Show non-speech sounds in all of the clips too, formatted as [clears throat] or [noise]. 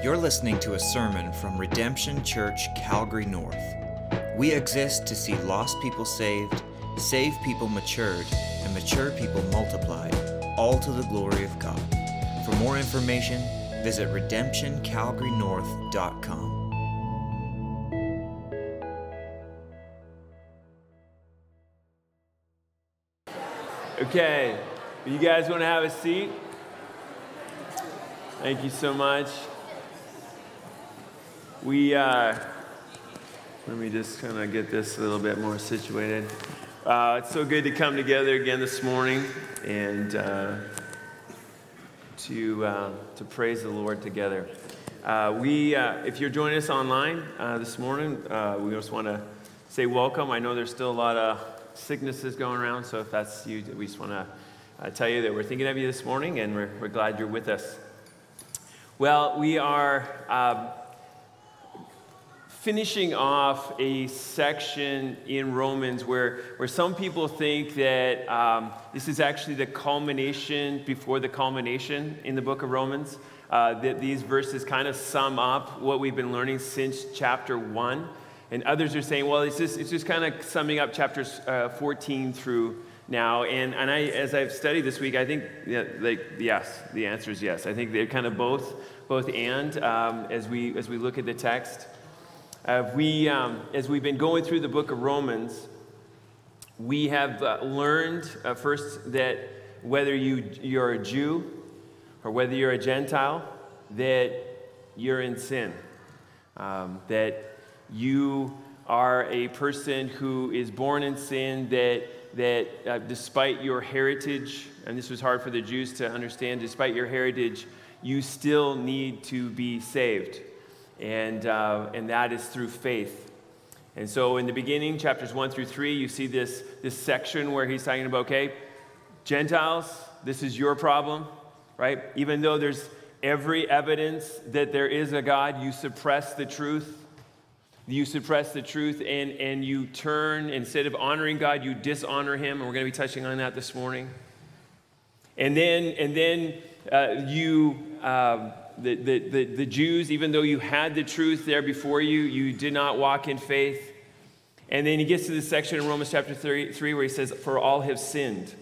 You're listening to a sermon from Redemption Church, Calgary North. We exist to see lost people saved, saved people matured, and mature people multiplied, all to the glory of God. For more information, visit redemptioncalgarynorth.com. Okay, you guys want to have a seat? Thank you so much. We, uh, let me just kind of get this a little bit more situated. Uh, it's so good to come together again this morning and uh, to, uh, to praise the Lord together. Uh, we, uh, if you're joining us online this morning, we just want to say welcome. I know there's still a lot of sicknesses going around, so if that's you, we just want to tell you that we're thinking of you this morning and we're, we're glad you're with us. Well, we are finishing off a section in Romans where, where some people think that um, this is actually the culmination before the culmination in the book of Romans. Uh, that these verses kind of sum up what we've been learning since chapter 1. And others are saying, well, it's just, it's just kind of summing up chapters uh, 14 through now. And, and I, as I've studied this week, I think, yeah, like, yes, the answer is yes. I think they're kind of both, both and um, as, we, as we look at the text. Uh, we, um, as we've been going through the book of Romans, we have uh, learned uh, first that whether you, you're a Jew or whether you're a Gentile, that you're in sin. Um, that you are a person who is born in sin, that, that uh, despite your heritage, and this was hard for the Jews to understand, despite your heritage, you still need to be saved and, uh, and that is through faith. And so in the beginning, chapters 1 through 3, you see this, this section where he's talking about, okay, Gentiles, this is your problem, right? Even though there's every evidence that there is a God, you suppress the truth. You suppress the truth and, and you turn, instead of honoring God, you dishonor him. And we're going to be touching on that this morning. And then, and then uh, you. Uh, the, the, the, the Jews, even though you had the truth there before you, you did not walk in faith. And then he gets to this section in Romans chapter 3, 3 where he says, For all have sinned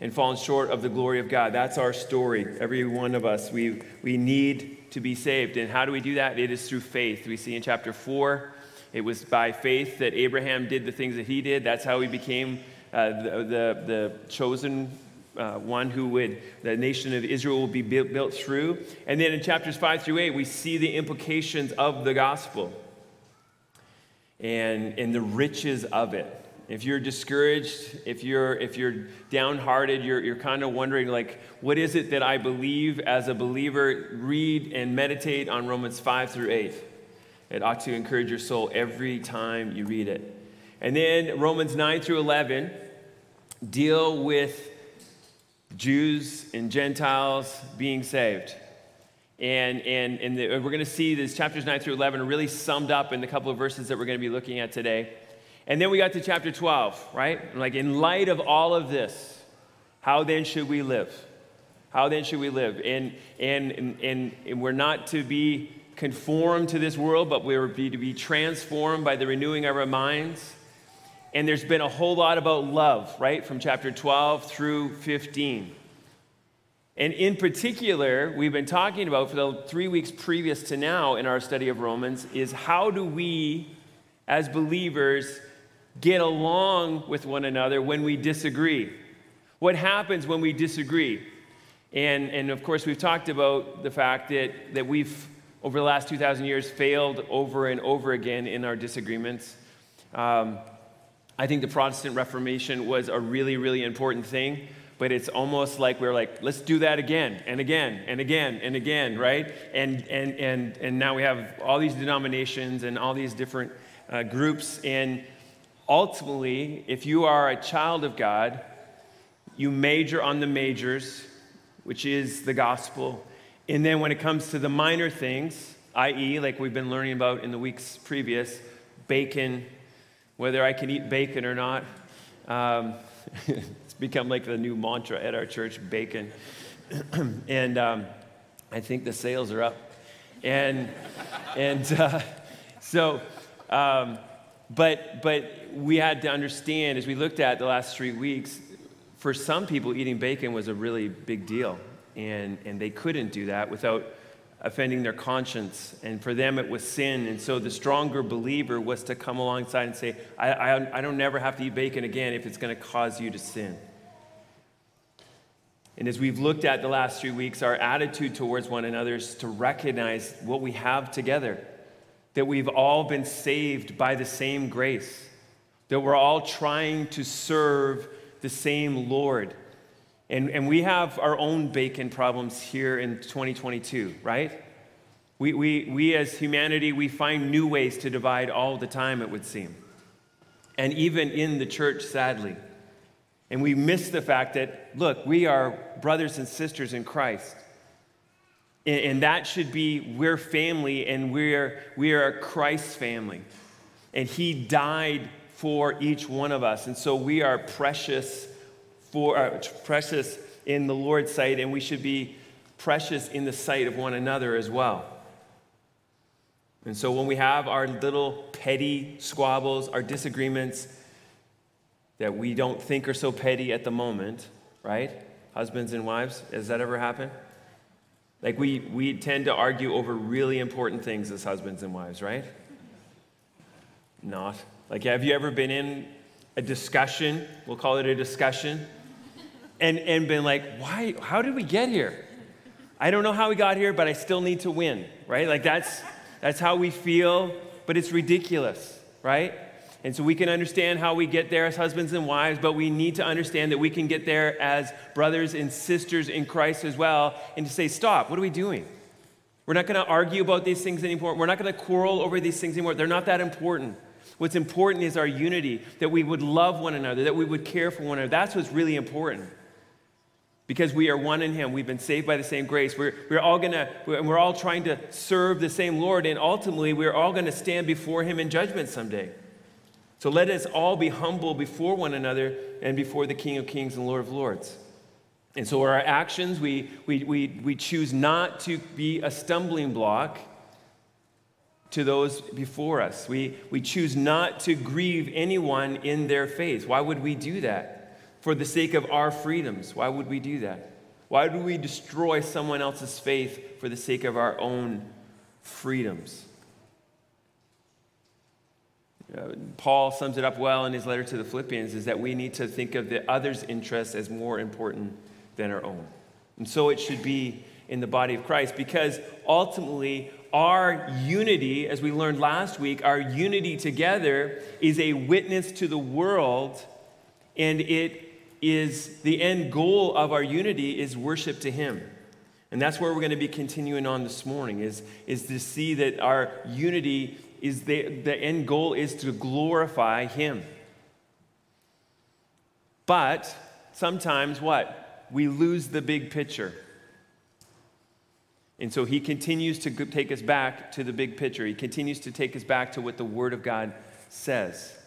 and fallen short of the glory of God. That's our story. Every one of us, we, we need to be saved. And how do we do that? It is through faith. We see in chapter 4, it was by faith that Abraham did the things that he did. That's how he became uh, the, the, the chosen uh, one who would, the nation of Israel will be built, built through. And then in chapters 5 through 8, we see the implications of the gospel and, and the riches of it. If you're discouraged, if you're, if you're downhearted, you're, you're kind of wondering, like, what is it that I believe as a believer? Read and meditate on Romans 5 through 8. It ought to encourage your soul every time you read it. And then Romans 9 through 11 deal with Jews and Gentiles being saved. And, and, and the, we're going to see these chapters 9 through 11 are really summed up in the couple of verses that we're going to be looking at today. And then we got to chapter 12, right? Like, in light of all of this, how then should we live? How then should we live? And, and, and, and we're not to be conformed to this world, but we're to be transformed by the renewing of our minds. And there's been a whole lot about love, right, from chapter 12 through 15. And in particular, we've been talking about for the three weeks previous to now in our study of Romans is how do we, as believers, get along with one another when we disagree? What happens when we disagree? And, and of course, we've talked about the fact that, that we've, over the last 2,000 years, failed over and over again in our disagreements. Um, I think the Protestant Reformation was a really, really important thing, but it's almost like we're like, let's do that again and again and again and again, right? And, and, and, and now we have all these denominations and all these different uh, groups. And ultimately, if you are a child of God, you major on the majors, which is the gospel. And then when it comes to the minor things, i.e., like we've been learning about in the weeks previous, bacon, whether I can eat bacon or not. Um, [laughs] it's become like the new mantra at our church bacon. [clears throat] and um, I think the sales are up. And, and uh, [laughs] so, um, but, but we had to understand as we looked at the last three weeks, for some people, eating bacon was a really big deal. And, and they couldn't do that without offending their conscience. And for them, it was sin. And so the stronger believer was to come alongside and say, I, I, I don't never have to eat bacon again if it's going to cause you to sin. And as we've looked at the last three weeks, our attitude towards one another is to recognize what we have together that we've all been saved by the same grace, that we're all trying to serve the same Lord. And, and we have our own bacon problems here in 2022, right? We, we, we as humanity, we find new ways to divide all the time, it would seem. And even in the church, sadly. And we miss the fact that, look, we are brothers and sisters in Christ. And, and that should be, we're family and we're, we are Christ's family. And He died for each one of us. And so we are precious for uh, precious in the Lord's sight, and we should be precious in the sight of one another as well. And so when we have our little petty squabbles, our disagreements that we don't think are so petty at the moment, right? Husbands and wives, has that ever happened? Like we, we tend to argue over really important things as husbands and wives, right? Not. Like, have you ever been in a discussion? We'll call it a discussion and, and been like, why, how did we get here? I don't know how we got here, but I still need to win, right? Like that's, that's how we feel, but it's ridiculous, right? And so we can understand how we get there as husbands and wives, but we need to understand that we can get there as brothers and sisters in Christ as well, and to say, stop, what are we doing? We're not going to argue about these things anymore. We're not going to quarrel over these things anymore. They're not that important. What's important is our unity, that we would love one another, that we would care for one another. That's what's really important because we are one in him. We've been saved by the same grace. We're, we're all gonna we're all trying to serve the same lord and ultimately we're all gonna stand before him in judgment someday. So let us all be humble before one another and before the king of kings and lord of lords. And so our actions we we we, we choose not to be a stumbling block to those before us. We we choose not to grieve anyone in their faith. Why would we do that for the sake of our freedoms. Why would we do that? Why would we destroy someone else's faith for the sake of our own freedoms? Uh, Paul sums it up well in his letter to the Philippians is that we need to think of the other's interests as more important than our own. And so it should be in the body of Christ because ultimately our unity, as we learned last week, our unity together is a witness to the world and it is the end goal of our unity is worship to him. And that's where we're going to be continuing on this morning is, is to see that our unity is the, the end goal is to glorify him. But sometimes what? We lose the big picture. And so he continues to take us back to the big picture. He continues to take us back to what the word of god says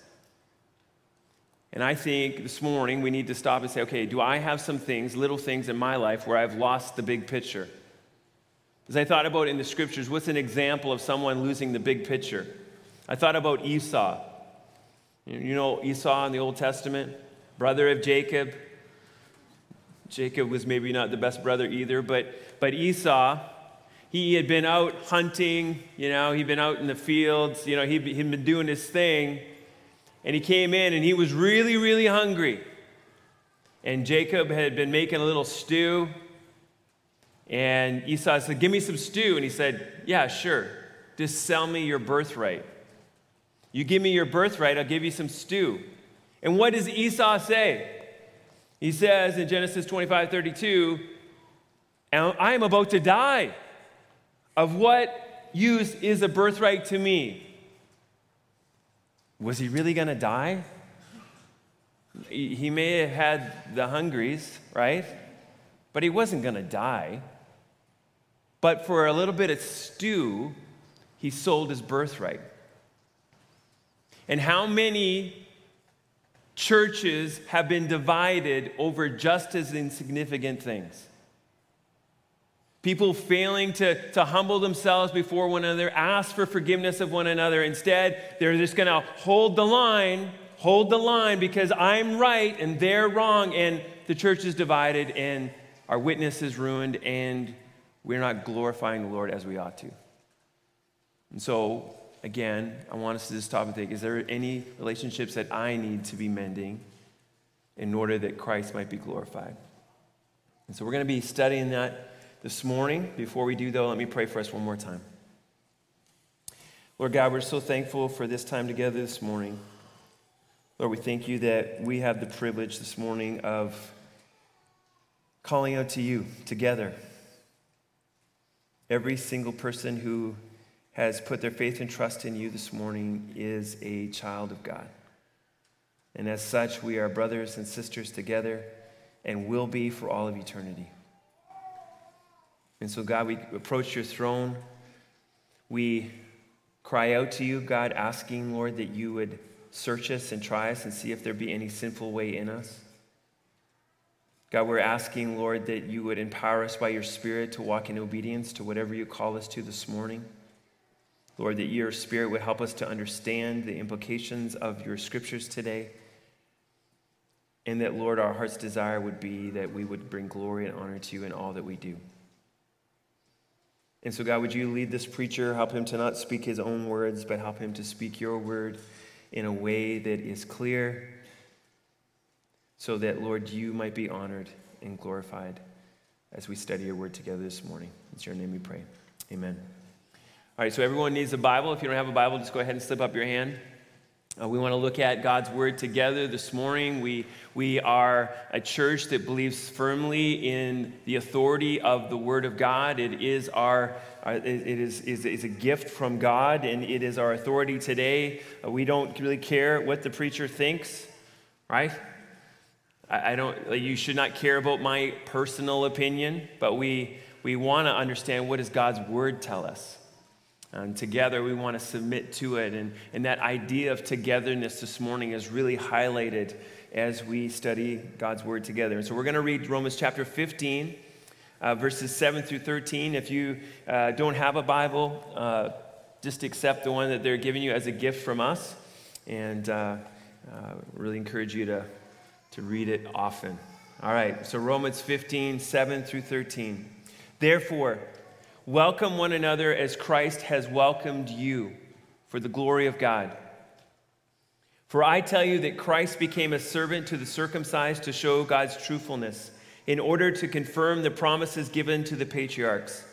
and I think this morning we need to stop and say, okay, do I have some things, little things in my life where I've lost the big picture? As I thought about in the scriptures, what's an example of someone losing the big picture? I thought about Esau. You know Esau in the Old Testament, brother of Jacob. Jacob was maybe not the best brother either, but, but Esau, he had been out hunting, you know, he'd been out in the fields, you know, he'd, he'd been doing his thing. And he came in and he was really, really hungry. And Jacob had been making a little stew. And Esau said, Give me some stew. And he said, Yeah, sure. Just sell me your birthright. You give me your birthright, I'll give you some stew. And what does Esau say? He says in Genesis 25 32, I am about to die. Of what use is a birthright to me? Was he really going to die? He may have had the hungries, right? But he wasn't going to die. But for a little bit of stew, he sold his birthright. And how many churches have been divided over just as insignificant things? People failing to, to humble themselves before one another, ask for forgiveness of one another. Instead, they're just going to hold the line, hold the line because I'm right and they're wrong. And the church is divided and our witness is ruined and we're not glorifying the Lord as we ought to. And so, again, I want us to just stop and think is there any relationships that I need to be mending in order that Christ might be glorified? And so we're going to be studying that this morning. Before we do, though, let me pray for us one more time. Lord God, we're so thankful for this time together this morning. Lord, we thank you that we have the privilege this morning of calling out to you together. Every single person who has put their faith and trust in you this morning is a child of God. And as such, we are brothers and sisters together and will be for all of eternity. And so, God, we approach your throne. We cry out to you, God, asking, Lord, that you would search us and try us and see if there be any sinful way in us. God, we're asking, Lord, that you would empower us by your Spirit to walk in obedience to whatever you call us to this morning. Lord, that your Spirit would help us to understand the implications of your scriptures today. And that, Lord, our heart's desire would be that we would bring glory and honor to you in all that we do. And so, God, would you lead this preacher, help him to not speak his own words, but help him to speak your word in a way that is clear, so that, Lord, you might be honored and glorified as we study your word together this morning. It's your name we pray. Amen. All right, so everyone needs a Bible. If you don't have a Bible, just go ahead and slip up your hand. Uh, we want to look at God's Word together this morning. We, we are a church that believes firmly in the authority of the Word of God. It is, our, uh, it is, is, is a gift from God, and it is our authority today. Uh, we don't really care what the preacher thinks, right? I, I don't, you should not care about my personal opinion, but we, we want to understand what does God's Word tell us. And together we want to submit to it. And, and that idea of togetherness this morning is really highlighted as we study God's word together. And so we're going to read Romans chapter 15, uh, verses 7 through 13. If you uh, don't have a Bible, uh, just accept the one that they're giving you as a gift from us. And uh, uh, really encourage you to, to read it often. All right, so Romans 15, 7 through 13. Therefore, Welcome one another as Christ has welcomed you for the glory of God. For I tell you that Christ became a servant to the circumcised to show God's truthfulness, in order to confirm the promises given to the patriarchs,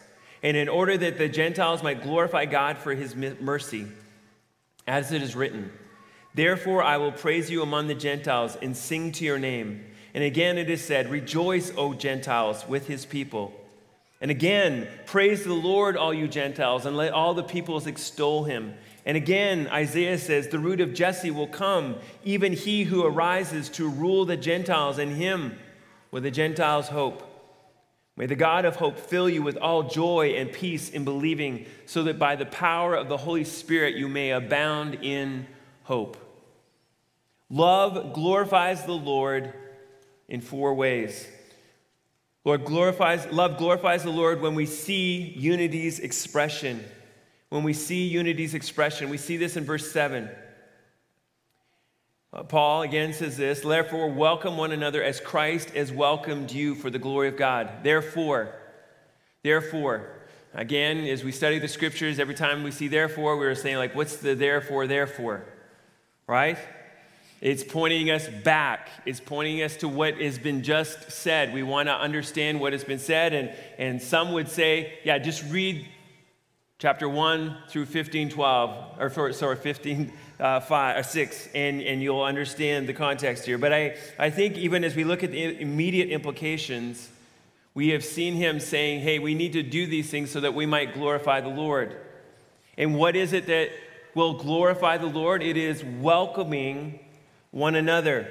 and in order that the Gentiles might glorify God for his mercy. As it is written, Therefore I will praise you among the Gentiles and sing to your name. And again it is said, Rejoice, O Gentiles, with his people. And again, praise the Lord, all you Gentiles, and let all the peoples extol him. And again, Isaiah says, The root of Jesse will come, even he who arises to rule the Gentiles, and him with the Gentiles' hope. May the God of hope fill you with all joy and peace in believing, so that by the power of the Holy Spirit you may abound in hope. Love glorifies the Lord in four ways. Lord glorifies, love glorifies the Lord when we see unity's expression. When we see unity's expression, we see this in verse 7. Uh, Paul again says this, therefore welcome one another as Christ has welcomed you for the glory of God. Therefore, therefore, again, as we study the scriptures, every time we see therefore, we're saying, like, what's the therefore, therefore? Right? It's pointing us back. It's pointing us to what has been just said. We want to understand what has been said. And, and some would say, yeah, just read chapter 1 through 15, 12, or sorry, 15, uh, 5, or 6, and, and you'll understand the context here. But I, I think even as we look at the immediate implications, we have seen him saying, hey, we need to do these things so that we might glorify the Lord. And what is it that will glorify the Lord? It is welcoming one another.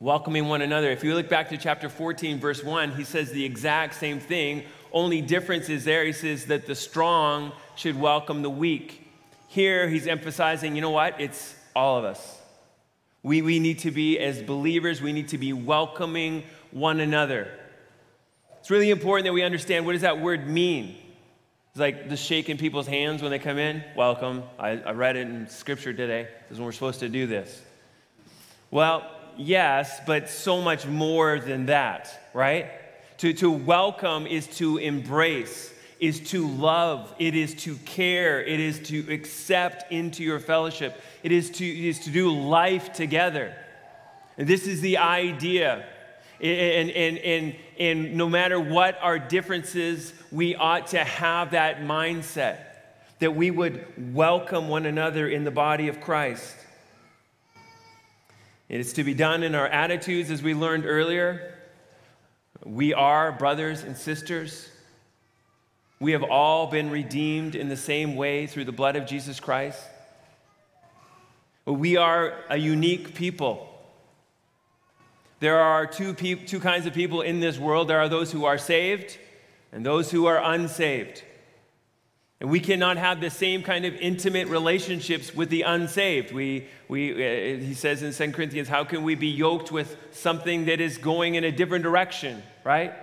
Welcoming one another. If you look back to chapter 14, verse 1, he says the exact same thing. Only difference is there. He says that the strong should welcome the weak. Here, he's emphasizing, you know what? It's all of us. We, we need to be, as believers, we need to be welcoming one another. It's really important that we understand what does that word mean. It's like the shaking people's hands when they come in. Welcome. I, I read it in scripture today. This is when we're supposed to do this. Well, yes, but so much more than that, right? To, to welcome is to embrace, is to love, it is to care, it is to accept into your fellowship, it is to, it is to do life together. And this is the idea. And, and, and, and no matter what our differences, we ought to have that mindset that we would welcome one another in the body of Christ. It is to be done in our attitudes, as we learned earlier. We are brothers and sisters. We have all been redeemed in the same way through the blood of Jesus Christ. We are a unique people. There are two, pe- two kinds of people in this world there are those who are saved and those who are unsaved. And we cannot have the same kind of intimate relationships with the unsaved. We, we, uh, he says in 2 Corinthians, how can we be yoked with something that is going in a different direction, right?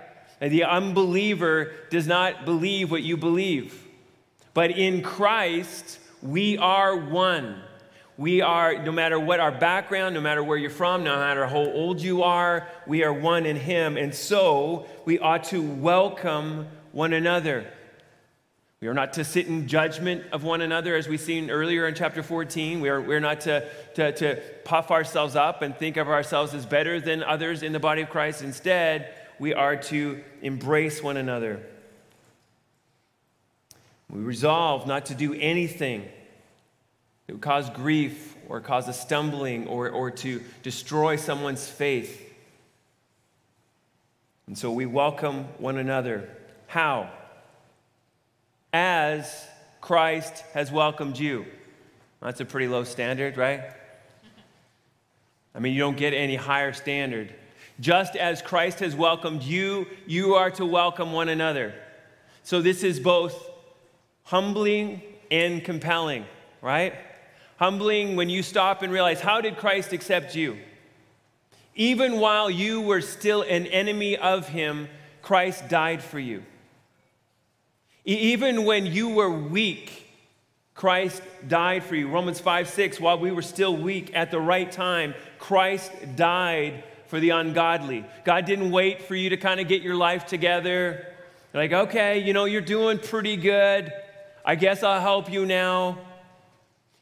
And the unbeliever does not believe what you believe. But in Christ, we are one. We are, no matter what our background, no matter where you're from, no matter how old you are, we are one in Him. And so we ought to welcome one another. We are not to sit in judgment of one another, as we've seen earlier in chapter 14. We are, we're not to, to, to puff ourselves up and think of ourselves as better than others in the body of Christ. Instead, we are to embrace one another. We resolve not to do anything that would cause grief or cause a stumbling or, or to destroy someone's faith. And so we welcome one another. How? As Christ has welcomed you. That's a pretty low standard, right? I mean, you don't get any higher standard. Just as Christ has welcomed you, you are to welcome one another. So this is both humbling and compelling, right? Humbling when you stop and realize, how did Christ accept you? Even while you were still an enemy of him, Christ died for you. Even when you were weak, Christ died for you. Romans 5 6, while we were still weak at the right time, Christ died for the ungodly. God didn't wait for you to kind of get your life together. Like, okay, you know, you're doing pretty good. I guess I'll help you now.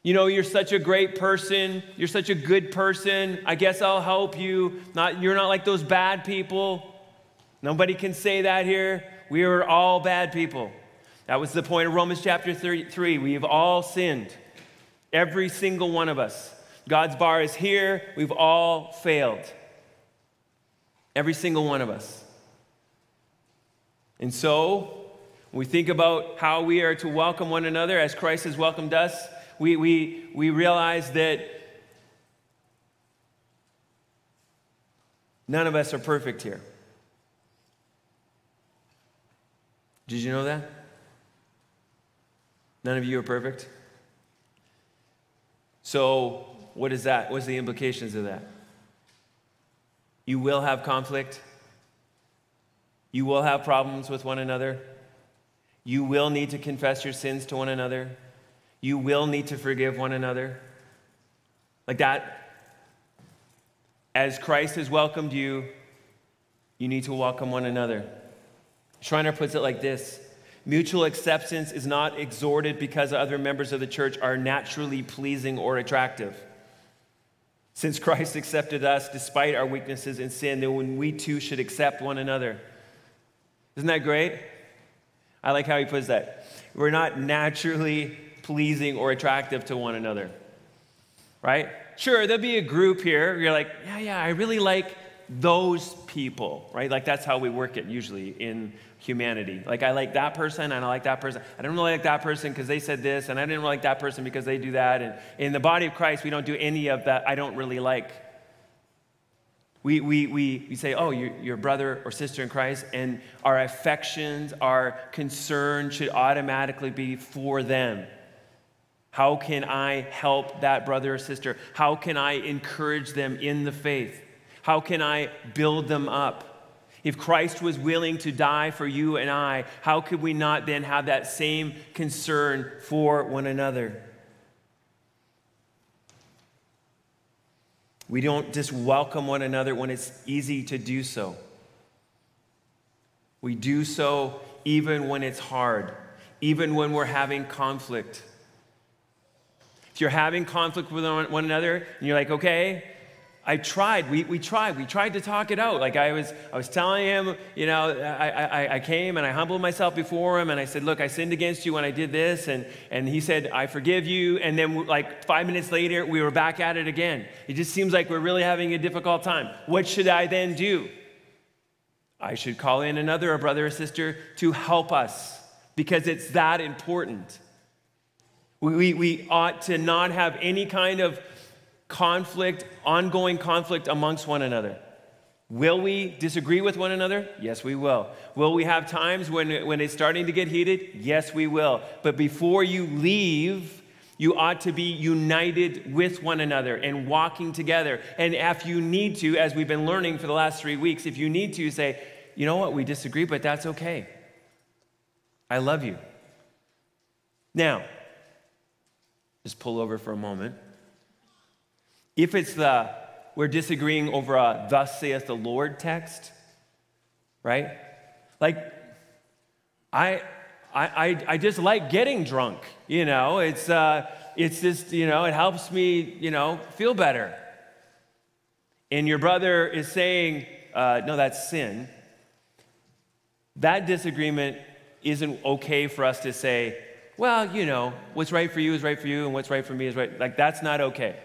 You know, you're such a great person. You're such a good person. I guess I'll help you. Not, you're not like those bad people. Nobody can say that here. We are all bad people. That was the point of Romans chapter 3. We have all sinned. Every single one of us. God's bar is here. We've all failed. Every single one of us. And so, when we think about how we are to welcome one another as Christ has welcomed us, we, we, we realize that none of us are perfect here. Did you know that? None of you are perfect? So, what is that? What's the implications of that? You will have conflict. You will have problems with one another. You will need to confess your sins to one another. You will need to forgive one another. Like that. As Christ has welcomed you, you need to welcome one another. Schreiner puts it like this Mutual acceptance is not exhorted because other members of the church are naturally pleasing or attractive. Since Christ accepted us despite our weaknesses and sin, then we too should accept one another. Isn't that great? I like how he puts that. We're not naturally pleasing or attractive to one another. Right? Sure, there'll be a group here. You're like, yeah, yeah, I really like those people, right? Like that's how we work it usually in humanity. Like I like that person and I like that person. I don't really like that person because they said this, and I didn't really like that person because they do that. And in the body of Christ, we don't do any of that I don't really like. We, we, we, we say, oh, you're, you're a brother or sister in Christ, and our affections, our concern should automatically be for them. How can I help that brother or sister? How can I encourage them in the faith? How can I build them up? If Christ was willing to die for you and I, how could we not then have that same concern for one another? We don't just welcome one another when it's easy to do so. We do so even when it's hard, even when we're having conflict. If you're having conflict with one another and you're like, okay, I tried. We, we tried. We tried to talk it out. Like I was, I was telling him, you know, I, I, I came and I humbled myself before him and I said, look, I sinned against you when I did this. And, and he said, I forgive you. And then like five minutes later, we were back at it again. It just seems like we're really having a difficult time. What should I then do? I should call in another, a brother or sister, to help us because it's that important. We, we, we ought to not have any kind of conflict, ongoing conflict amongst one another. Will we disagree with one another? Yes, we will. Will we have times when, when it's starting to get heated? Yes, we will. But before you leave, you ought to be united with one another and walking together. And if you need to, as we've been learning for the last three weeks, if you need to say, you know what, we disagree, but that's okay. I love you. Now, just pull over for a moment. If it's the, we're disagreeing over a thus saith the Lord text, right? Like, I, I, I, just like getting drunk, you know? It's, uh, it's just, you know, it helps me, you know, feel better. And your brother is saying, uh, no, that's sin. That disagreement isn't okay for us to say, well, you know, what's right for you is right for you, and what's right for me is right. Like, that's not okay.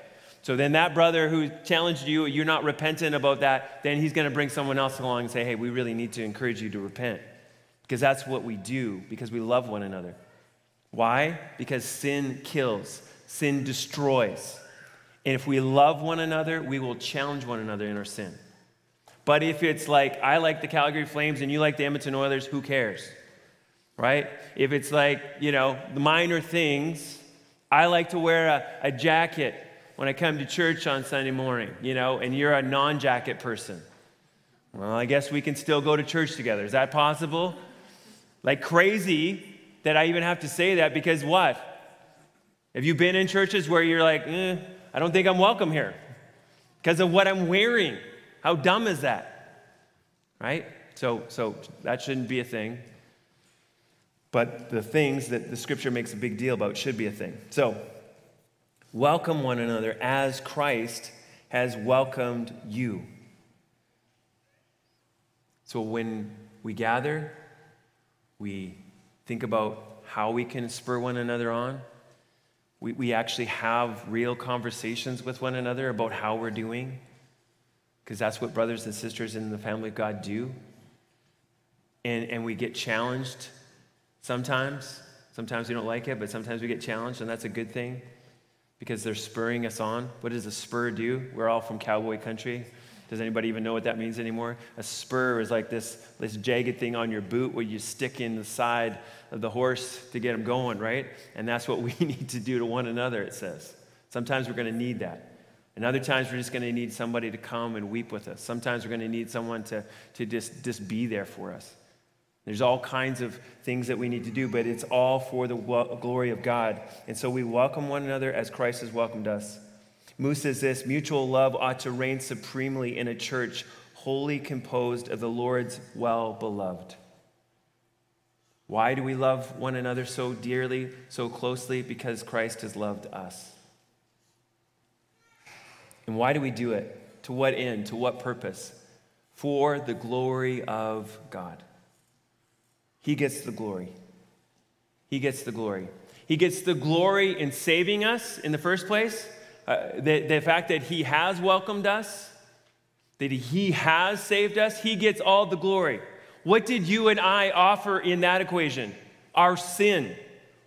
So then that brother who challenged you, you're not repentant about that, then he's going to bring someone else along and say, hey, we really need to encourage you to repent. Because that's what we do, because we love one another. Why? Because sin kills, sin destroys. And if we love one another, we will challenge one another in our sin. But if it's like, I like the Calgary Flames and you like the Edmonton Oilers, who cares? Right? If it's like, you know, the minor things, I like to wear a, a jacket when I come to church on Sunday morning, you know, and you're a non jacket person. Well, I guess we can still go to church together. Is that possible? Like crazy that I even have to say that because what? Have you been in churches where you're like, eh, I don't think I'm welcome here because of what I'm wearing? How dumb is that? Right? So, so that shouldn't be a thing. But the things that the scripture makes a big deal about should be a thing. So, Welcome one another as Christ has welcomed you. So when we gather, we think about how we can spur one another on. We, we actually have real conversations with one another about how we're doing, because that's what brothers and sisters in the family of God do. And, and we get challenged sometimes. Sometimes we don't like it, but sometimes we get challenged, and that's a good thing because they're spurring us on. What does a spur do? We're all from cowboy country. Does anybody even know what that means anymore? A spur is like this, this jagged thing on your boot where you stick in the side of the horse to get him going, right? And that's what [laughs] we need to do to one another, it says. Sometimes we're going to need that. And other times we're just going to need somebody to come and weep with us. Sometimes we're going to need someone to, to just, just be there for us. There's all kinds of things that we need to do, but it's all for the glory of God. And so we welcome one another as Christ has welcomed us. Moose says this mutual love ought to reign supremely in a church wholly composed of the Lord's well beloved. Why do we love one another so dearly, so closely? Because Christ has loved us. And why do we do it? To what end? To what purpose? For the glory of God. He gets the glory. He gets the glory. He gets the glory in saving us in the first place. Uh, the, the fact that He has welcomed us, that He has saved us, He gets all the glory. What did you and I offer in that equation? Our sin.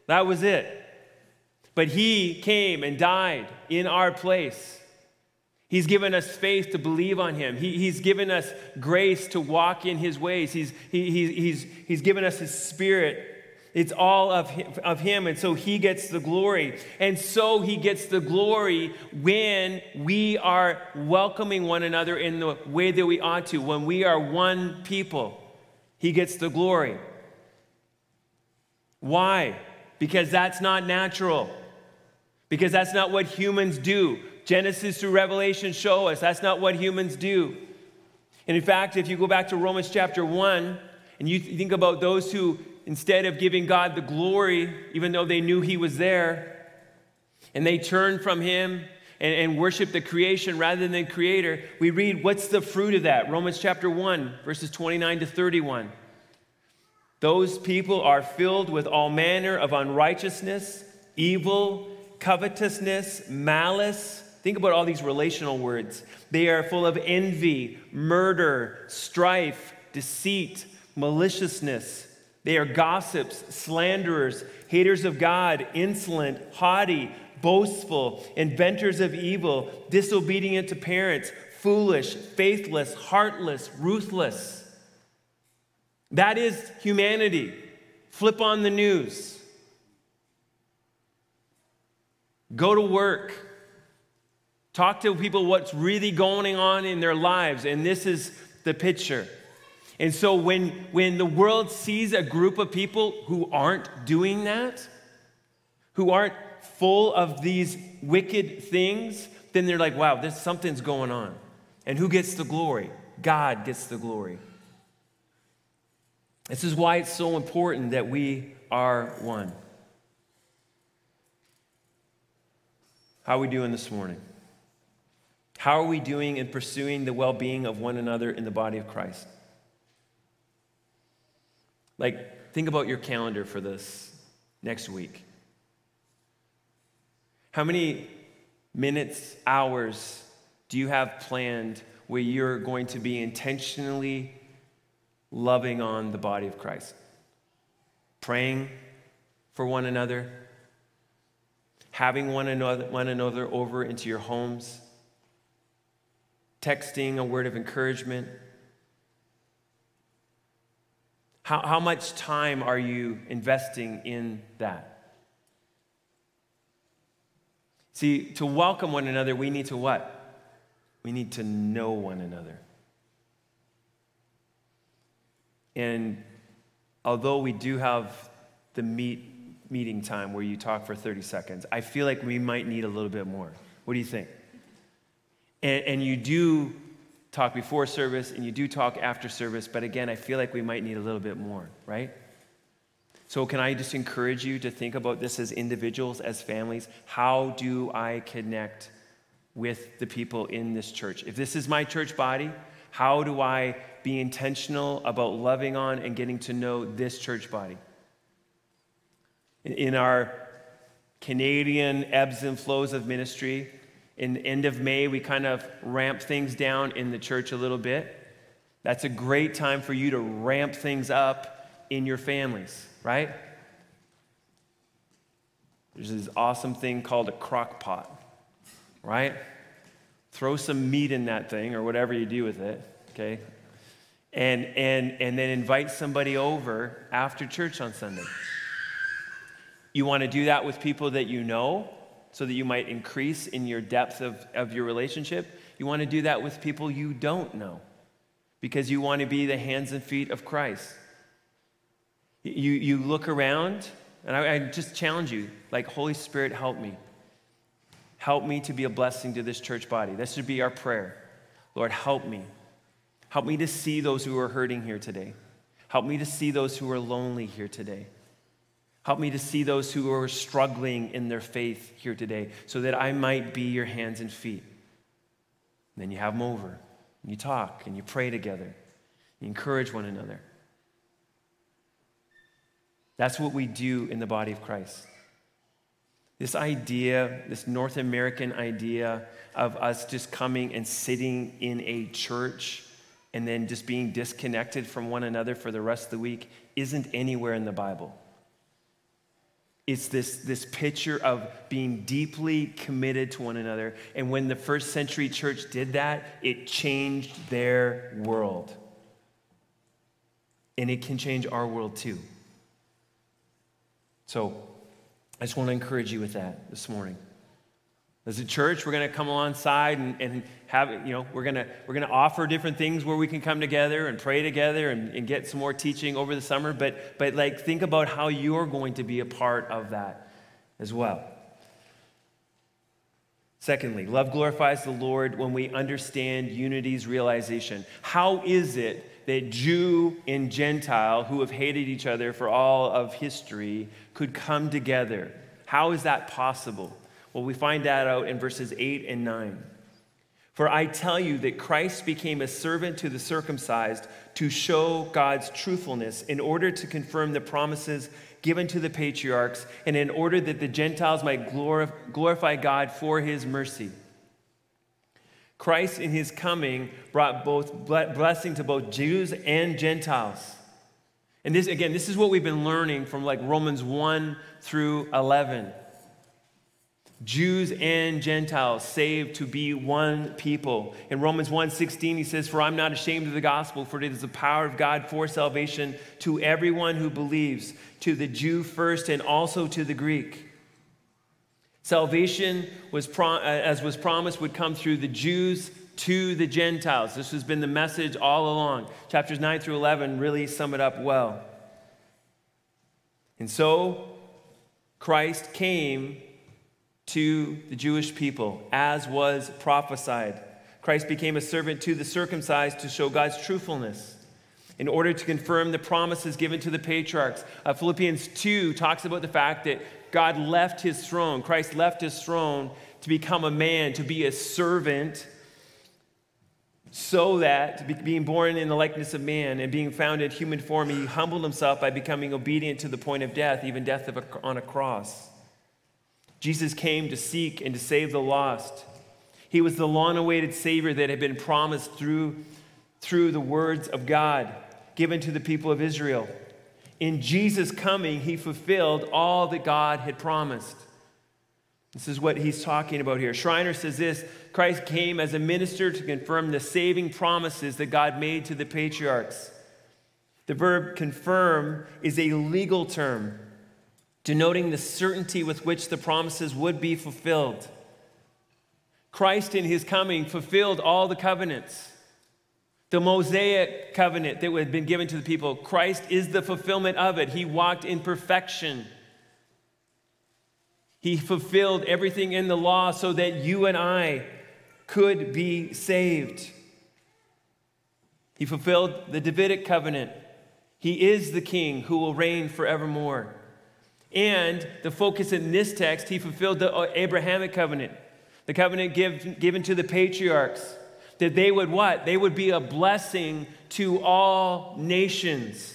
That was it. But He came and died in our place. He's given us faith to believe on him. He, he's given us grace to walk in his ways. He's, he, he's, he's given us his spirit. It's all of of him, and so he gets the glory. And so he gets the glory when we are welcoming one another in the way that we ought to, when we are one people. He gets the glory. Why? Because that's not natural. Because that's not what humans do. Genesis through Revelation show us that's not what humans do. And in fact, if you go back to Romans chapter 1 and you think about those who instead of giving God the glory, even though they knew He was there, and they turned from Him and, and worshiped the creation rather than Creator, we read, What's the fruit of that? Romans chapter 1, verses 29 to 31. Those people are filled with all manner of unrighteousness, evil, covetousness, malice. Think about all these relational words. They are full of envy, murder, strife, deceit, maliciousness. They are gossips, slanderers, haters of God, insolent, haughty, boastful, inventors of evil, disobedient to parents, foolish, faithless, heartless, ruthless. That is humanity. Flip on the news. Go to work. Talk to people what's really going on in their lives. And this is the picture. And so when, when the world sees a group of people who aren't doing that, who aren't full of these wicked things, then they're like, wow, there's something's going on. And who gets the glory? God gets the glory. This is why it's so important that we are one. How are we doing this morning? How are we doing in pursuing the well being of one another in the body of Christ? Like, think about your calendar for this next week. How many minutes, hours do you have planned where you're going to be intentionally loving on the body of Christ? Praying for one another, having one another, one another over into your homes, texting a word of encouragement how, how much time are you investing in that? See, to welcome one another, we need to what? We need to know one another. And although we do have the meet, meeting time where you talk for 30 seconds, I feel like we might need a little bit more. What do you think? And, and you do talk before service and you do talk after service, but again, I feel like we might need a little bit more, right? So, can I just encourage you to think about this as individuals, as families? How do I connect with the people in this church? If this is my church body, how do I be intentional about loving on and getting to know this church body? In our Canadian ebbs and flows of ministry, in the end of May, we kind of ramp things down in the church a little bit. That's a great time for you to ramp things up in your families, right? There's this awesome thing called a crock pot, right? Throw some meat in that thing or whatever you do with it, okay? And, and, and then invite somebody over after church on Sunday. You want to do that with people that you know so that you might increase in your depth of, of your relationship. You want to do that with people you don't know because you want to be the hands and feet of Christ. You, you look around, and I, I just challenge you like, Holy Spirit, help me. Help me to be a blessing to this church body. This should be our prayer. Lord, help me. Help me to see those who are hurting here today. Help me to see those who are lonely here today. Help me to see those who are struggling in their faith here today so that I might be your hands and feet. And then you have them over, and you talk, and you pray together, you encourage one another. That's what we do in the body of Christ. This idea, this North American idea of us just coming and sitting in a church and then just being disconnected from one another for the rest of the week isn't anywhere in the Bible. It's this, this picture of being deeply committed to one another. And when the first century church did that, it changed their world. And it can change our world too. So I just want to encourage you with that this morning. As a church, we're going to come alongside and, and have, you know, we're going to, we're going to offer different things where we can come together and pray together and, and get some more teaching over the summer. But, but like, think about how you're going to be a part of that as well. Secondly, love glorifies the Lord when we understand unity's realization. How is it that Jew and Gentile, who have hated each other for all of history, could come together? How is that possible? Well, we find that out in verses 8 and 9. For I tell you that Christ became a servant to the circumcised to show God's truthfulness in order to confirm the promises given to the patriarchs and in order that the Gentiles might glorify God for his mercy. Christ in his coming brought both blessing to both Jews and Gentiles. And this again, this is what we've been learning from like Romans 1 through 11. Jews and Gentiles saved to be one people. In Romans 1:16 he says, "For I'm not ashamed of the gospel, for it is the power of God for salvation to everyone who believes, to the Jew first and also to the Greek." Salvation was uh, as was promised would come through the Jews to the Gentiles. This has been the message all along. Chapters 9 through 11 really sum it up well. And so Christ came to the Jewish people, as was prophesied. Christ became a servant to the circumcised to show God's truthfulness in order to confirm the promises given to the patriarchs. Uh, Philippians 2 talks about the fact that God left his throne, Christ left his throne to become a man, to be a servant, so that, being born in the likeness of man and being found in human form, he humbled himself by becoming obedient to the point of death, even death a, on a cross. Jesus came to seek and to save the lost. He was the long awaited Savior that had been promised through, through the words of God given to the people of Israel. In Jesus' coming, he fulfilled all that God had promised. This is what he's talking about here. Schreiner says this Christ came as a minister to confirm the saving promises that God made to the patriarchs. The verb confirm is a legal term denoting the certainty with which the promises would be fulfilled. Christ, in his coming, fulfilled all the covenants. The Mosaic covenant that had been given to the people, Christ is the fulfillment of it. He walked in perfection. He fulfilled everything in the law so that you and I could be saved. He fulfilled the Davidic covenant. He is the king who will reign forevermore. And the focus in this text, he fulfilled the uh, Abrahamic covenant, the covenant give, given to the patriarchs, that they would what? They would be a blessing to all nations.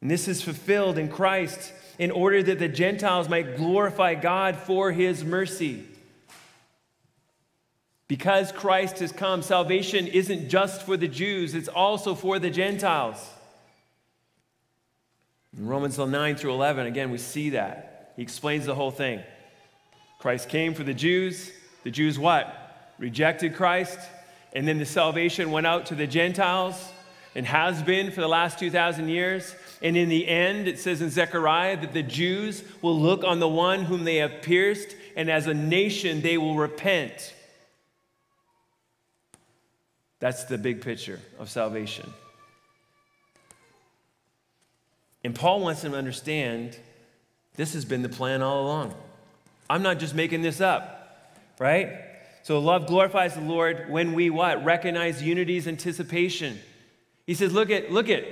And this is fulfilled in Christ in order that the Gentiles might glorify God for his mercy. Because Christ has come, salvation isn't just for the Jews, it's also for the Gentiles. In Romans 9 through 11, again, we see that. He explains the whole thing. Christ came for the Jews. The Jews what? Rejected Christ. And then the salvation went out to the Gentiles and has been for the last 2,000 years. And in the end, it says in Zechariah that the Jews will look on the one whom they have pierced, and as a nation, they will repent. That's the big picture of salvation. And Paul wants them to understand this has been the plan all along. I'm not just making this up, right? So love glorifies the Lord when we what? Recognize unity's anticipation. He says, look at, look at,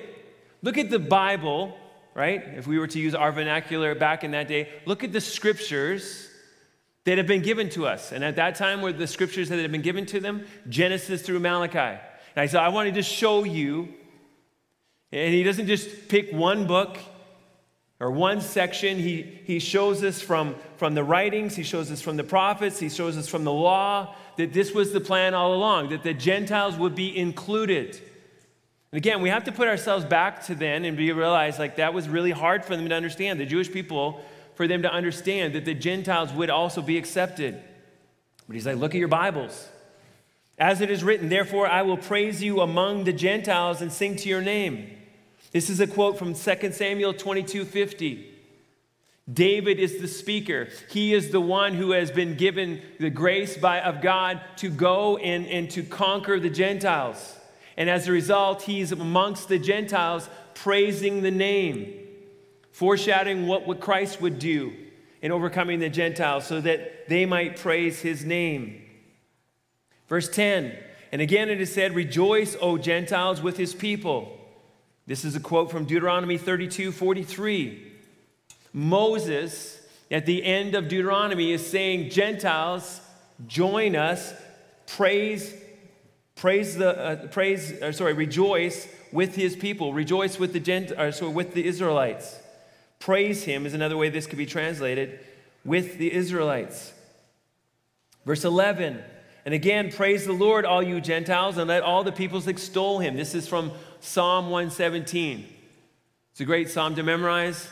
look at the Bible, right? If we were to use our vernacular back in that day, look at the scriptures that have been given to us. And at that time were the scriptures that had been given to them, Genesis through Malachi. And I said, I want to show you and he doesn't just pick one book or one section. He, he shows us from, from the writings, he shows us from the prophets, he shows us from the law that this was the plan all along, that the Gentiles would be included. And again, we have to put ourselves back to then and be realize like that was really hard for them to understand. The Jewish people, for them to understand that the Gentiles would also be accepted. But he's like, look at your Bibles. As it is written, therefore I will praise you among the Gentiles and sing to your name. This is a quote from 2 Samuel 22 50. David is the speaker. He is the one who has been given the grace by, of God to go and, and to conquer the Gentiles. And as a result, he's amongst the Gentiles praising the name, foreshadowing what, what Christ would do in overcoming the Gentiles so that they might praise his name. Verse 10 And again it is said, Rejoice, O Gentiles, with his people. This is a quote from Deuteronomy 32 43. Moses, at the end of Deuteronomy, is saying, Gentiles, join us, praise, praise the, uh, praise, uh, sorry, rejoice with his people, rejoice with the Gent, uh, sorry, with the Israelites. Praise him is another way this could be translated with the Israelites. Verse 11, and again, praise the Lord, all you Gentiles, and let all the peoples extol him. This is from Psalm 117. It's a great psalm to memorize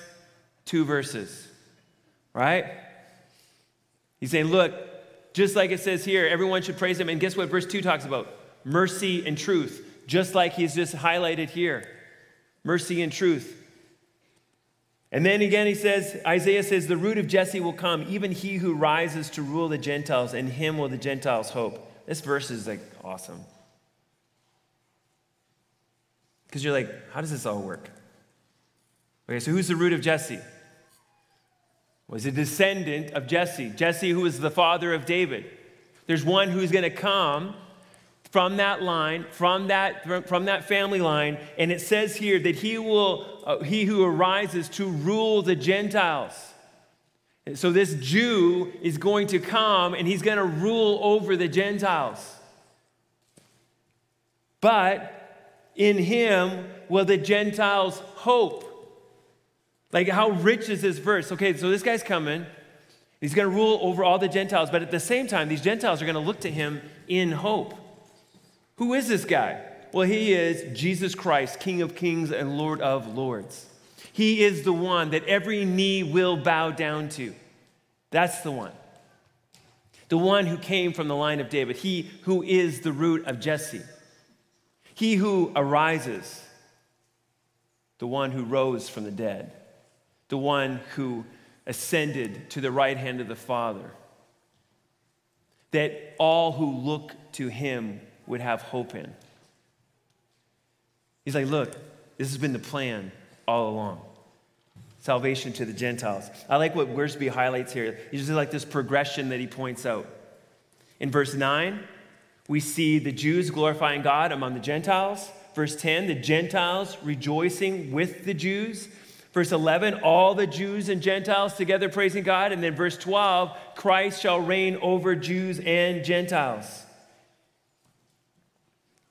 two verses, right? He's saying, look, just like it says here, everyone should praise him. And guess what verse 2 talks about? Mercy and truth, just like he's just highlighted here. Mercy and truth. And then again, he says, Isaiah says, the root of Jesse will come, even he who rises to rule the Gentiles, and him will the Gentiles hope. This verse is like awesome. Because you're like, how does this all work? Okay, so who's the root of Jesse? Was a descendant of Jesse. Jesse, who was the father of David. There's one who's going to come from that line, from that, from that family line, and it says here that he will, uh, he who arises to rule the Gentiles. And so this Jew is going to come and he's going to rule over the Gentiles. But in him will the Gentiles hope. Like, how rich is this verse? Okay, so this guy's coming. He's going to rule over all the Gentiles, but at the same time, these Gentiles are going to look to him in hope. Who is this guy? Well, he is Jesus Christ, King of kings and Lord of lords. He is the one that every knee will bow down to. That's the one. The one who came from the line of David. He who is the root of Jesse. He who arises. The one who rose from the dead the one who ascended to the right hand of the Father, that all who look to him would have hope in. He's like, look, this has been the plan all along. Salvation to the Gentiles. I like what Wiersbe highlights here. He's just like this progression that he points out. In verse 9, we see the Jews glorifying God among the Gentiles. Verse 10, the Gentiles rejoicing with the Jews. Verse 11, all the Jews and Gentiles together praising God. And then verse 12, Christ shall reign over Jews and Gentiles.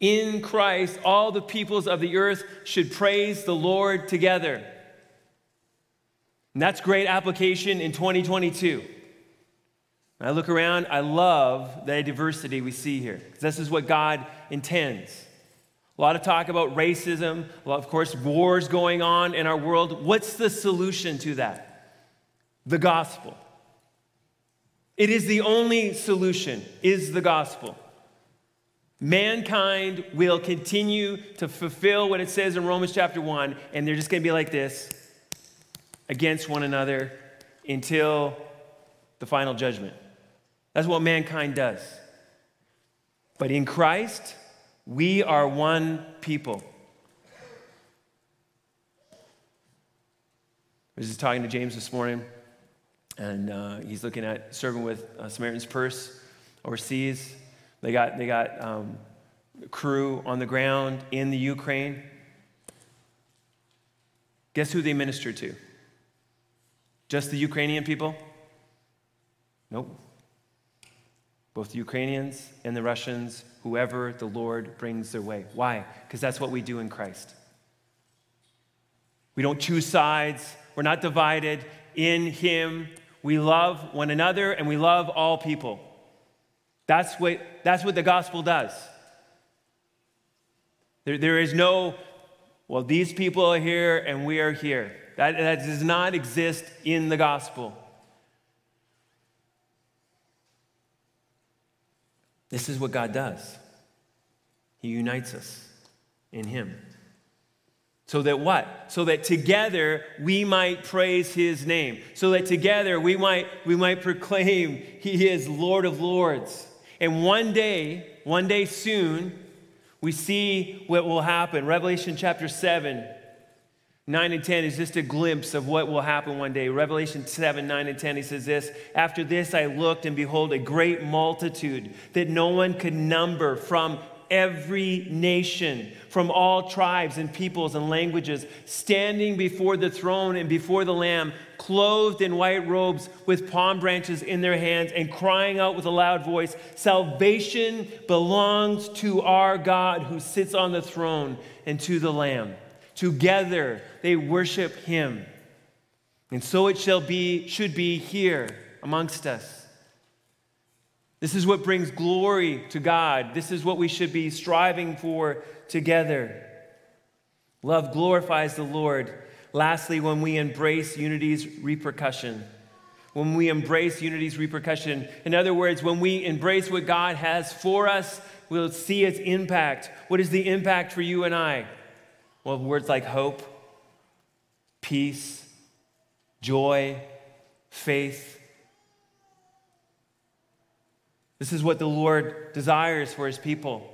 In Christ, all the peoples of the earth should praise the Lord together. And that's great application in 2022. When I look around, I love the diversity we see here. This is what God intends. A lot of talk about racism, lot, of course, wars going on in our world. What's the solution to that? The gospel. It is the only solution, is the gospel. Mankind will continue to fulfill what it says in Romans chapter 1, and they're just going to be like this against one another until the final judgment. That's what mankind does. But in Christ, we are one people. I was just talking to James this morning, and uh, he's looking at serving with uh, Samaritan's Purse overseas. They got, they got um, crew on the ground in the Ukraine. Guess who they ministered to? Just the Ukrainian people? Nope. Both the Ukrainians and the Russians whoever the Lord brings their way. Why? Because that's what we do in Christ. We don't choose sides, we're not divided. In Him, we love one another and we love all people. That's what, that's what the gospel does. There, there is no, well, these people are here and we are here. That, that does not exist in the gospel. This is what God does He unites us in Him. So that what? So that together we might praise his name. So that together we might, we might proclaim he is Lord of Lords. And one day, one day soon, we see what will happen. Revelation chapter 7, 9 and 10 is just a glimpse of what will happen one day. Revelation 7, 9 and 10, he says this After this I looked, and behold, a great multitude that no one could number from every nation, from all tribes and peoples and languages, standing before the throne and before the Lamb, clothed in white robes with palm branches in their hands, and crying out with a loud voice Salvation belongs to our God who sits on the throne and to the Lamb. Together they worship him. And so it shall be, should be here amongst us. This is what brings glory to God. This is what we should be striving for together. Love glorifies the Lord. Lastly, when we embrace unity's repercussion, when we embrace unity's repercussion, in other words, when we embrace what God has for us, we'll see its impact. What is the impact for you and I? Well, words like hope, peace, joy, faith, This is what the Lord desires for his people.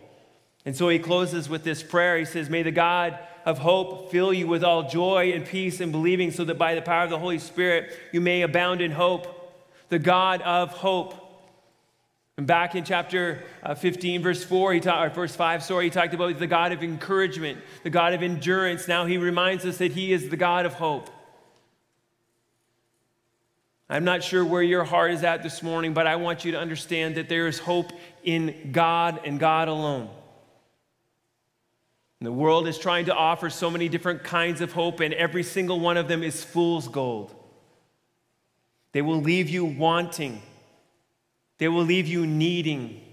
And so he closes with this prayer. He says, May the God of hope fill you with all joy and peace in believing, so that by the power of the Holy Spirit you may abound in hope. The God of hope. And back in chapter uh, 15, verse 4, he talked, or verse 5, sorry, he talked about the God of encouragement, the God of endurance. Now he reminds us that he is the God of hope. I'm not sure where your heart is at this morning, but I want you to understand that there is hope in God and God alone. And the world is trying to offer so many different kinds of hope, and every single one of them is fool's gold. They will leave you wanting, they will leave you needing.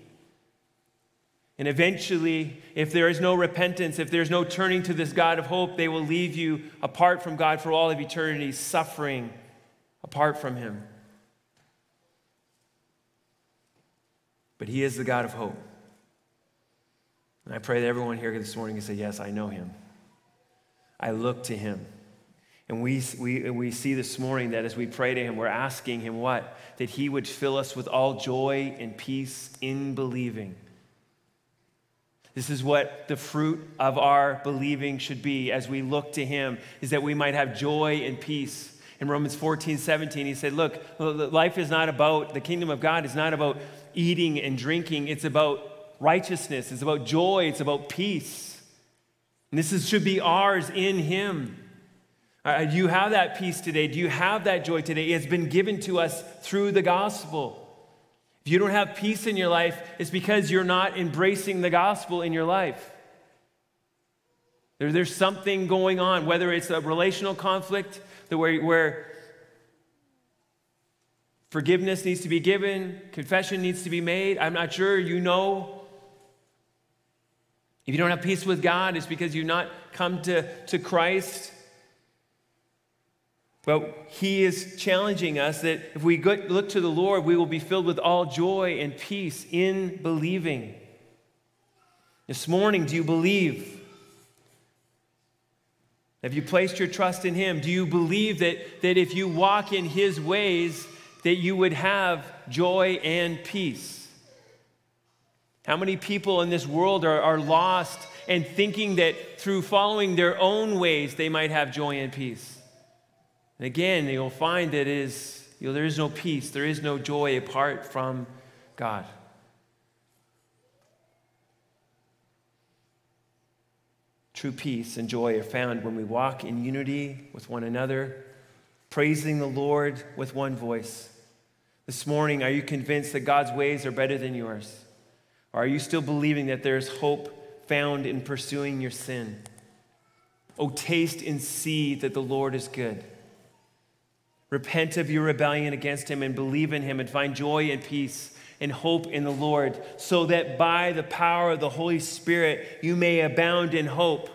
And eventually, if there is no repentance, if there's no turning to this God of hope, they will leave you apart from God for all of eternity, suffering apart from Him. But He is the God of hope. And I pray that everyone here this morning can say, Yes, I know Him. I look to Him. And we, we, we see this morning that as we pray to Him, we're asking Him what? That He would fill us with all joy and peace in believing. This is what the fruit of our believing should be as we look to Him, is that we might have joy and peace in Romans 14, 17, he said, Look, life is not about, the kingdom of God is not about eating and drinking, it's about righteousness, it's about joy, it's about peace. And this is, should be ours in Him. Uh, do you have that peace today? Do you have that joy today? It's been given to us through the gospel. If you don't have peace in your life, it's because you're not embracing the gospel in your life. There, there's something going on, whether it's a relational conflict, where, where forgiveness needs to be given, confession needs to be made. I'm not sure you know. If you don't have peace with God, it's because you've not come to, to Christ. But He is challenging us that if we look to the Lord, we will be filled with all joy and peace in believing. This morning, do you believe? Have you placed your trust in Him? Do you believe that, that if you walk in His ways, that you would have joy and peace? How many people in this world are, are lost and thinking that through following their own ways they might have joy and peace? And again, you'll find that is, you know, there is no peace, there is no joy apart from God. True peace and joy are found when we walk in unity with one another, praising the Lord with one voice. This morning, are you convinced that God's ways are better than yours? Or are you still believing that there's hope found in pursuing your sin? Oh, taste and see that the Lord is good. Repent of your rebellion against him and believe in him and find joy and peace and hope in the Lord, so that by the power of the Holy Spirit you may abound in hope.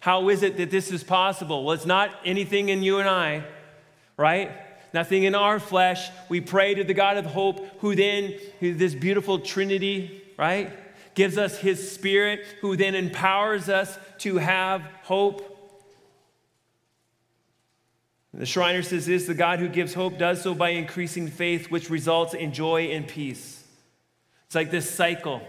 How is it that this is possible? Well, it's not anything in you and I, right? Nothing in our flesh. We pray to the God of hope, who then, this beautiful Trinity, right? gives us His Spirit, who then empowers us to have hope. The Schreiner says this the God who gives hope does so by increasing faith, which results in joy and peace. It's like this cycle,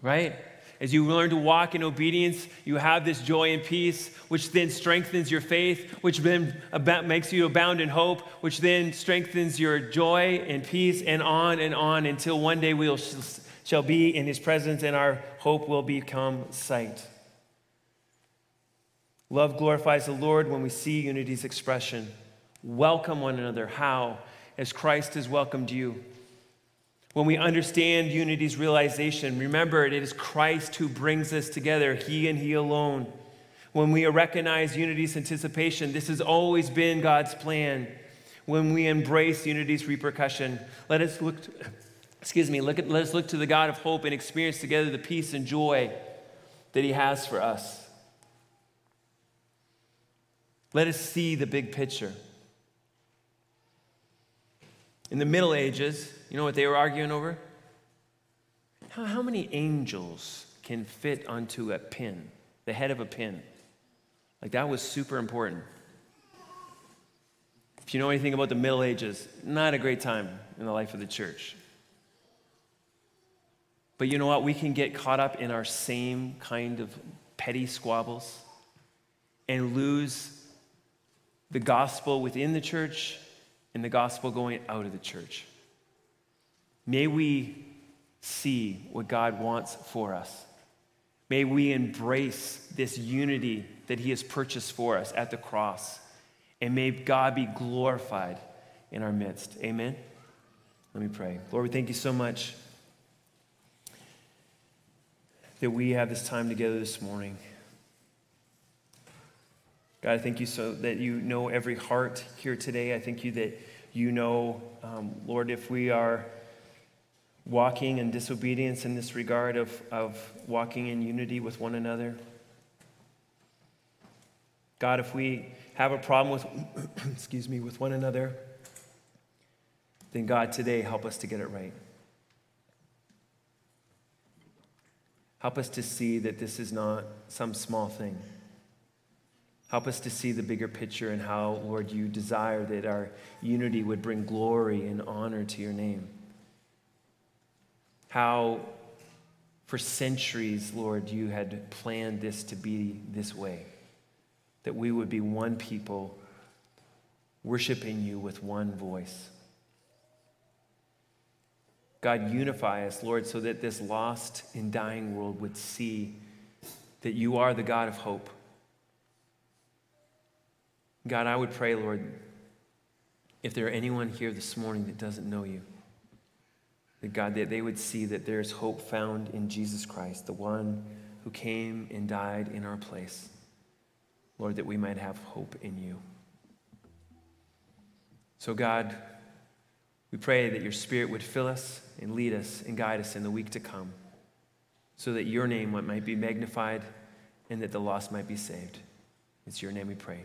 right? As you learn to walk in obedience, you have this joy and peace, which then strengthens your faith, which then makes you abound in hope, which then strengthens your joy and peace, and on and on until one day we shall be in his presence and our hope will become sight. Love glorifies the Lord when we see unity's expression. Welcome one another. How? As Christ has welcomed you. When we understand unity's realization, remember it is Christ who brings us together, He and He alone. When we recognize unity's anticipation, this has always been God's plan. When we embrace unity's repercussion, let us look, to, excuse me, look at, let us look to the God of hope and experience together the peace and joy that He has for us. Let us see the big picture. In the Middle Ages, you know what they were arguing over? How, how many angels can fit onto a pin, the head of a pin? Like that was super important. If you know anything about the Middle Ages, not a great time in the life of the church. But you know what? We can get caught up in our same kind of petty squabbles and lose the gospel within the church and the gospel going out of the church. May we see what God wants for us. May we embrace this unity that He has purchased for us at the cross. And may God be glorified in our midst. Amen. Let me pray. Lord, we thank you so much that we have this time together this morning. God, I thank you so that you know every heart here today. I thank you that you know, um, Lord, if we are walking in disobedience in this regard of, of walking in unity with one another. God, if we have a problem with, [clears throat] excuse me, with one another, then God, today help us to get it right. Help us to see that this is not some small thing. Help us to see the bigger picture and how, Lord, you desire that our unity would bring glory and honor to your name. How, for centuries, Lord, you had planned this to be this way that we would be one people worshiping you with one voice. God, unify us, Lord, so that this lost and dying world would see that you are the God of hope God, I would pray, Lord, if there are anyone here this morning that doesn't know you, that God, that they would see that there's hope found in Jesus Christ, the one who came and died in our place. Lord, that we might have hope in you. So, God, we pray that your Spirit would fill us and lead us and guide us in the week to come so that your name might be magnified and that the lost might be saved. It's your name we pray.